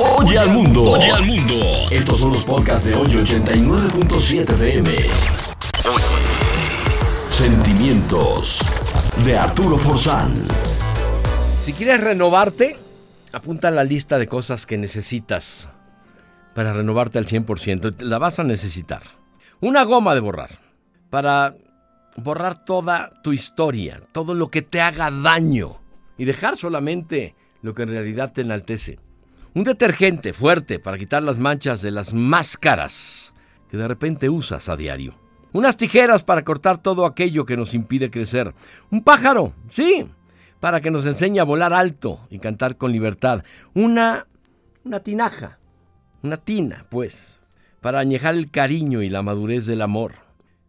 Oye al mundo. Oye al mundo. Estos son los podcasts de hoy 89.7 FM. Sentimientos de Arturo Forzán. Si quieres renovarte, apunta la lista de cosas que necesitas para renovarte al 100%. La vas a necesitar. Una goma de borrar. Para borrar toda tu historia, todo lo que te haga daño y dejar solamente lo que en realidad te enaltece. Un detergente fuerte para quitar las manchas de las máscaras que de repente usas a diario. Unas tijeras para cortar todo aquello que nos impide crecer. Un pájaro, sí, para que nos enseñe a volar alto y cantar con libertad. Una, una tinaja, una tina, pues, para añejar el cariño y la madurez del amor.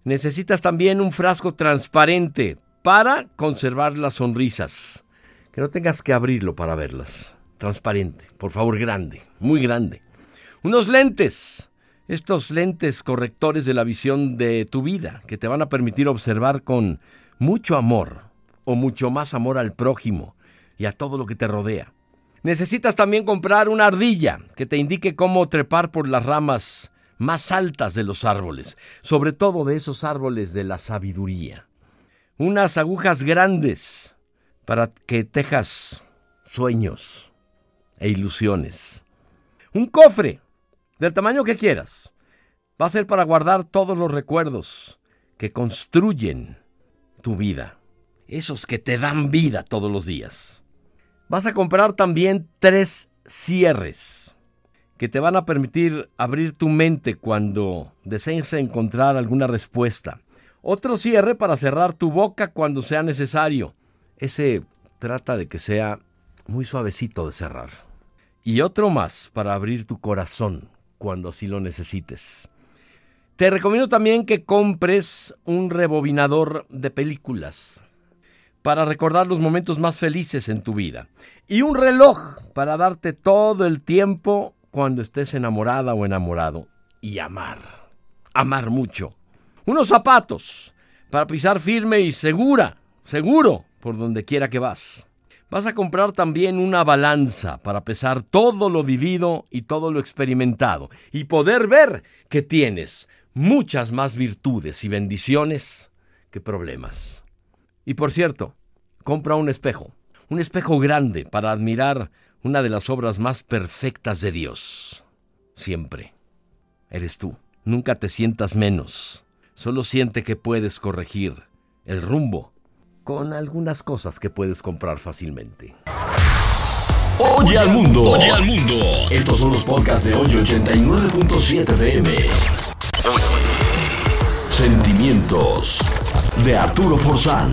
Necesitas también un frasco transparente para conservar las sonrisas. Que no tengas que abrirlo para verlas. Transparente, por favor, grande, muy grande. Unos lentes. Estos lentes correctores de la visión de tu vida que te van a permitir observar con mucho amor o mucho más amor al prójimo y a todo lo que te rodea. Necesitas también comprar una ardilla que te indique cómo trepar por las ramas más altas de los árboles, sobre todo de esos árboles de la sabiduría. Unas agujas grandes para que tejas sueños e ilusiones. Un cofre del tamaño que quieras. Va a ser para guardar todos los recuerdos que construyen tu vida. Esos que te dan vida todos los días. Vas a comprar también tres cierres que te van a permitir abrir tu mente cuando desees encontrar alguna respuesta. Otro cierre para cerrar tu boca cuando sea necesario. Ese trata de que sea muy suavecito de cerrar. Y otro más para abrir tu corazón cuando así lo necesites. Te recomiendo también que compres un rebobinador de películas para recordar los momentos más felices en tu vida. Y un reloj para darte todo el tiempo cuando estés enamorada o enamorado. Y amar. Amar mucho. Unos zapatos para pisar firme y segura, seguro, por donde quiera que vas. Vas a comprar también una balanza para pesar todo lo vivido y todo lo experimentado y poder ver que tienes muchas más virtudes y bendiciones que problemas. Y por cierto, compra un espejo, un espejo grande para admirar una de las obras más perfectas de Dios. Siempre. Eres tú. Nunca te sientas menos. Solo siente que puedes corregir el rumbo con algunas cosas que puedes comprar fácilmente. Oye al mundo. Oye al mundo. Estos son los podcasts de hoy 89.7 FM. Sentimientos de Arturo Forzán.